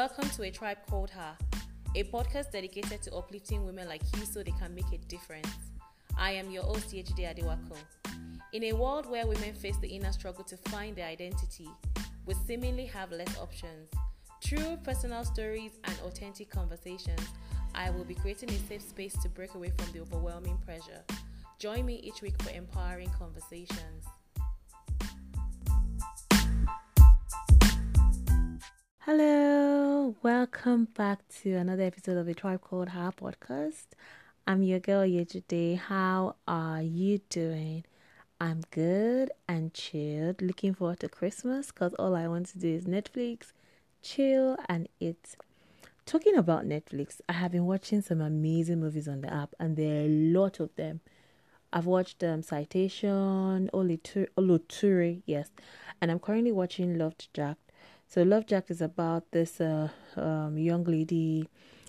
Welcome to A Tribe Called Her, a podcast dedicated to uplifting women like you so they can make a difference. I am your host, Yejide Adewakun. In a world where women face the inner struggle to find their identity, we seemingly have less options. Through personal stories and authentic conversations, I will be creating a safe space to break away from the overwhelming pressure. Join me each week for empowering conversations. Hello, welcome back to another episode of the Tribe Called Her podcast. I'm your girl Yejide. How are you doing? I'm good and chilled. Looking forward to Christmas because all I want to do is Netflix, chill, and eat. Talking about Netflix, I have been watching some amazing movies on the app, and there are a lot of them. I've watched um, Citation, Oloture, yes, and I'm currently watching Love Jacked. So Love Jacked is about this uh, um, young lady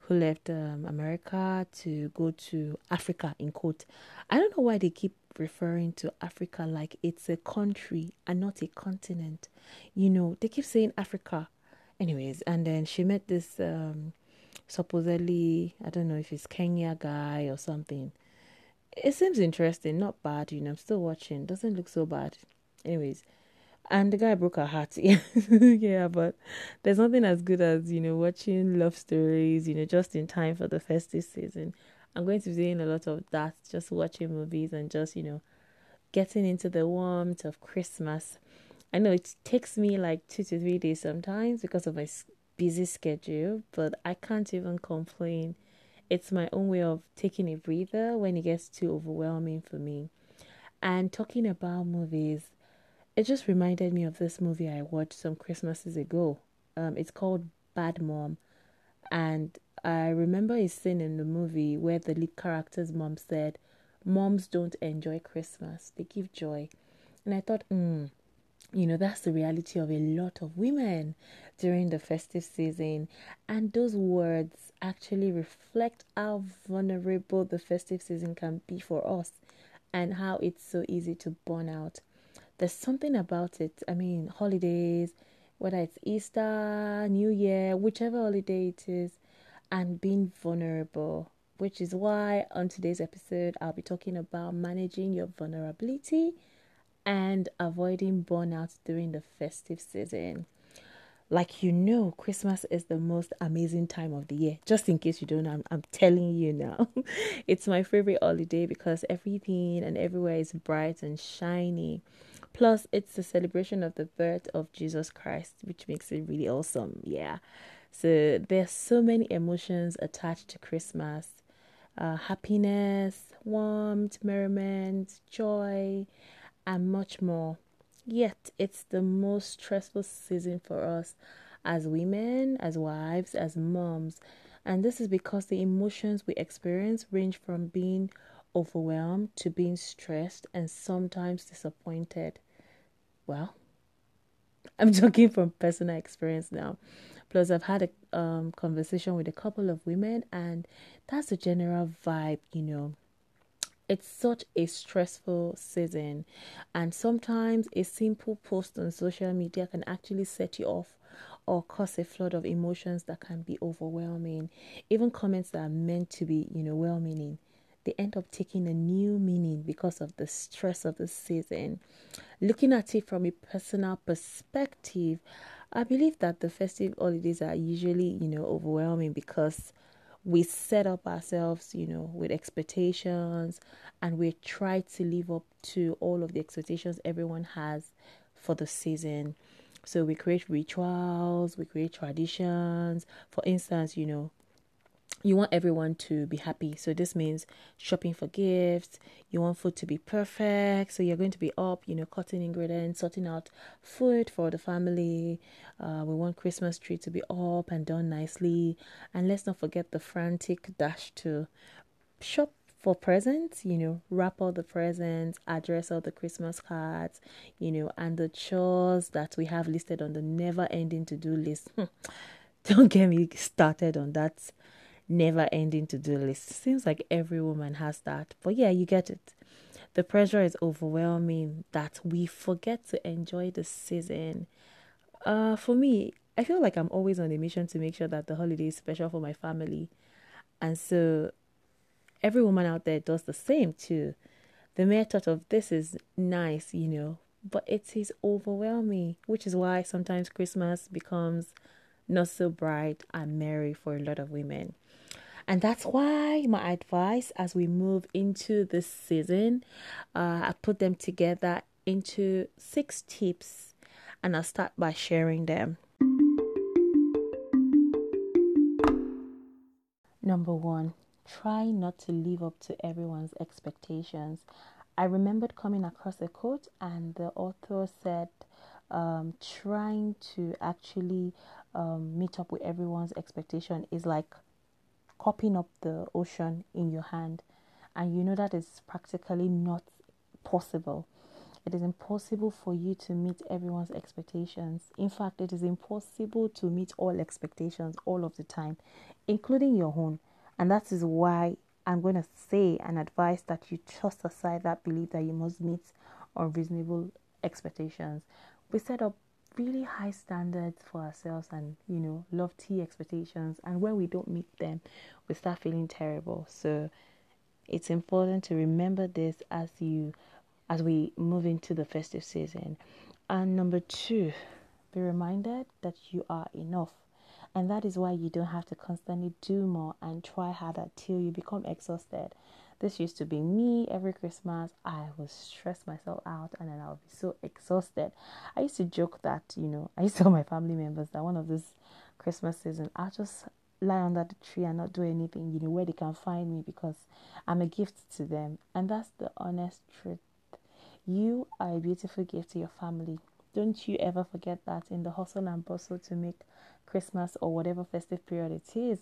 who left um, America to go to Africa in quote. I don't know why they keep referring to Africa like it's a country and not a continent. You know, they keep saying Africa. Anyways, and then she met this um, supposedly, I don't know if it's Kenya guy or something. It seems interesting, not bad, you know. I'm still watching. Doesn't look so bad. Anyways, and the guy broke her heart. yeah, but there's nothing as good as you know watching love stories. You know, just in time for the festive season. I'm going to be doing a lot of that, just watching movies and just you know getting into the warmth of Christmas. I know it takes me like two to three days sometimes because of my busy schedule, but I can't even complain. It's my own way of taking a breather when it gets too overwhelming for me. And talking about movies, it just reminded me of this movie I watched some Christmases ago. Um, it's called Bad Mom, and I remember a scene in the movie where the lead character's mom said, "Moms don't enjoy Christmas; they give joy." And I thought, hmm, you know, that's the reality of a lot of women during the festive season, and those words actually reflect how vulnerable the festive season can be for us, and how it's so easy to burn out there's something about it. I mean, holidays, whether it's Easter, New Year, whichever holiday it is, and being vulnerable, which is why on today's episode, I'll be talking about managing your vulnerability and avoiding burnout during the festive season. Like you know, Christmas is the most amazing time of the year. Just in case you don't I'm, I'm telling you now. it's my favorite holiday because everything and everywhere is bright and shiny. Plus, it's the celebration of the birth of Jesus Christ, which makes it really awesome. Yeah. So there's so many emotions attached to Christmas. Uh, happiness, warmth, merriment, joy, and much more. Yet, it's the most stressful season for us as women, as wives, as moms. And this is because the emotions we experience range from being overwhelmed to being stressed and sometimes disappointed. Well, I'm talking from personal experience now. Plus, I've had a um, conversation with a couple of women, and that's the general vibe, you know. It's such a stressful season, and sometimes a simple post on social media can actually set you off or cause a flood of emotions that can be overwhelming. Even comments that are meant to be, you know, well meaning they end up taking a new meaning because of the stress of the season. Looking at it from a personal perspective, I believe that the festive holidays are usually, you know, overwhelming because we set up ourselves, you know, with expectations and we try to live up to all of the expectations everyone has for the season. So we create rituals, we create traditions. For instance, you know, you want everyone to be happy. So this means shopping for gifts. You want food to be perfect. So you're going to be up, you know, cutting ingredients, sorting out food for the family. Uh, we want Christmas tree to be up and done nicely. And let's not forget the frantic dash to shop for presents, you know, wrap all the presents, address all the Christmas cards, you know, and the chores that we have listed on the never ending to do list. Don't get me started on that never ending to do list. Seems like every woman has that. But yeah, you get it. The pressure is overwhelming that we forget to enjoy the season. Uh, for me, I feel like I'm always on a mission to make sure that the holiday is special for my family. And so every woman out there does the same too. The mere thought of this is nice, you know, but it is overwhelming, which is why sometimes Christmas becomes not so bright and merry for a lot of women. And that's why my advice as we move into this season, uh, I put them together into six tips and I'll start by sharing them. Number one, try not to live up to everyone's expectations. I remembered coming across a quote, and the author said, um, trying to actually um, meet up with everyone's expectation is like copying up the ocean in your hand. And you know that is practically not possible. It is impossible for you to meet everyone's expectations. In fact, it is impossible to meet all expectations all of the time, including your own. And that is why I'm going to say and advise that you toss aside that belief that you must meet unreasonable expectations. We set up really high standards for ourselves and, you know, lofty expectations. And when we don't meet them, we start feeling terrible. So it's important to remember this as you as we move into the festive season. And number two, be reminded that you are enough. And that is why you don't have to constantly do more and try harder till you become exhausted. This used to be me every Christmas. I would stress myself out and then I would be so exhausted. I used to joke that, you know, I used to tell my family members that one of this Christmas season, I'll just lie under the tree and not do anything, you know, where they can find me because I'm a gift to them. And that's the honest truth. You are a beautiful gift to your family. Don't you ever forget that in the hustle and bustle to make Christmas or whatever festive period it is,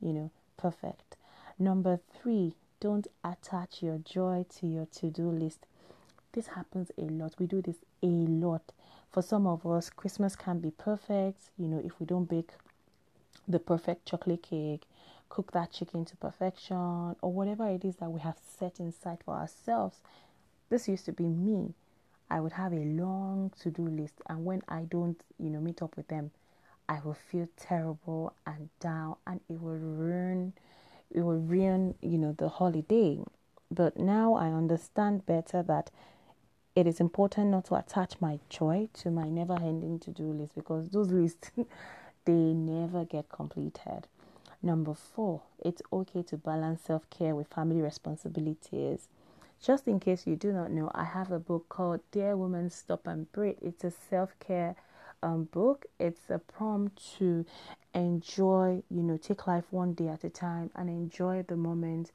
you know, perfect. Number three, don't attach your joy to your to do list. This happens a lot. We do this a lot. For some of us, Christmas can be perfect, you know, if we don't bake the perfect chocolate cake, cook that chicken to perfection, or whatever it is that we have set in sight for ourselves. This used to be me. I would have a long to do list, and when I don't, you know, meet up with them, I will feel terrible and down, and it will ruin, it will ruin, you know, the holiday. But now I understand better that it is important not to attach my joy to my never-ending to-do list because those lists they never get completed. Number four, it's okay to balance self-care with family responsibilities. Just in case you do not know, I have a book called Dear Woman Stop and Breathe. It's a self-care um, book. It's a prompt to enjoy, you know, take life one day at a time and enjoy the moment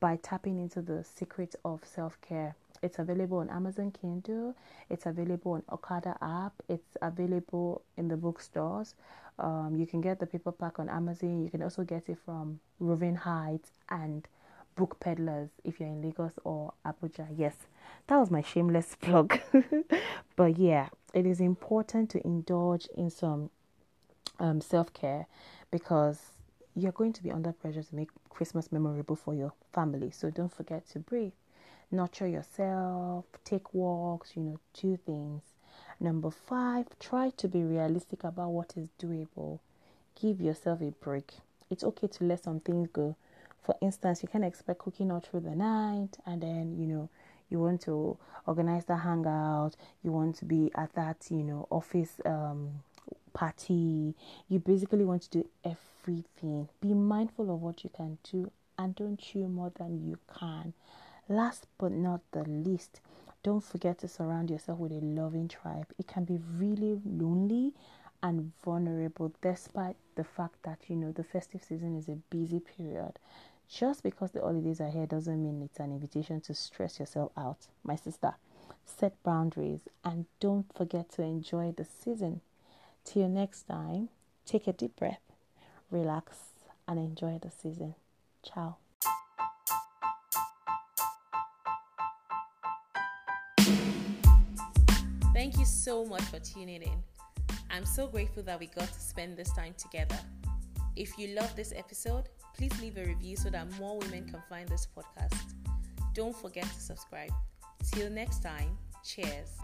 by tapping into the secret of self care. It's available on Amazon Kindle. It's available on Okada app. It's available in the bookstores. Um, you can get the paperback on Amazon. You can also get it from Roving Heights and book peddlers if you're in Lagos or Abuja. Yes, that was my shameless plug. but yeah, it is important to indulge in some um, self care because you're going to be under pressure to make Christmas memorable for your family. So don't forget to breathe, nurture yourself, take walks, you know, do things. Number five, try to be realistic about what is doable. Give yourself a break. It's okay to let some things go. For instance, you can expect cooking all through the night and then, you know, you want to organize the hangout, you want to be at that, you know, office um, party. You basically want to do everything. Be mindful of what you can do and don't chew more than you can. Last but not the least, don't forget to surround yourself with a loving tribe. It can be really lonely and vulnerable despite the fact that you know the festive season is a busy period just because the holidays are here doesn't mean it's an invitation to stress yourself out, my sister. Set boundaries and don't forget to enjoy the season. Till next time, take a deep breath, relax, and enjoy the season. Ciao. Thank you so much for tuning in. I'm so grateful that we got to spend this time together. If you love this episode, please leave a review so that more women can find this podcast. Don't forget to subscribe. Till next time, cheers.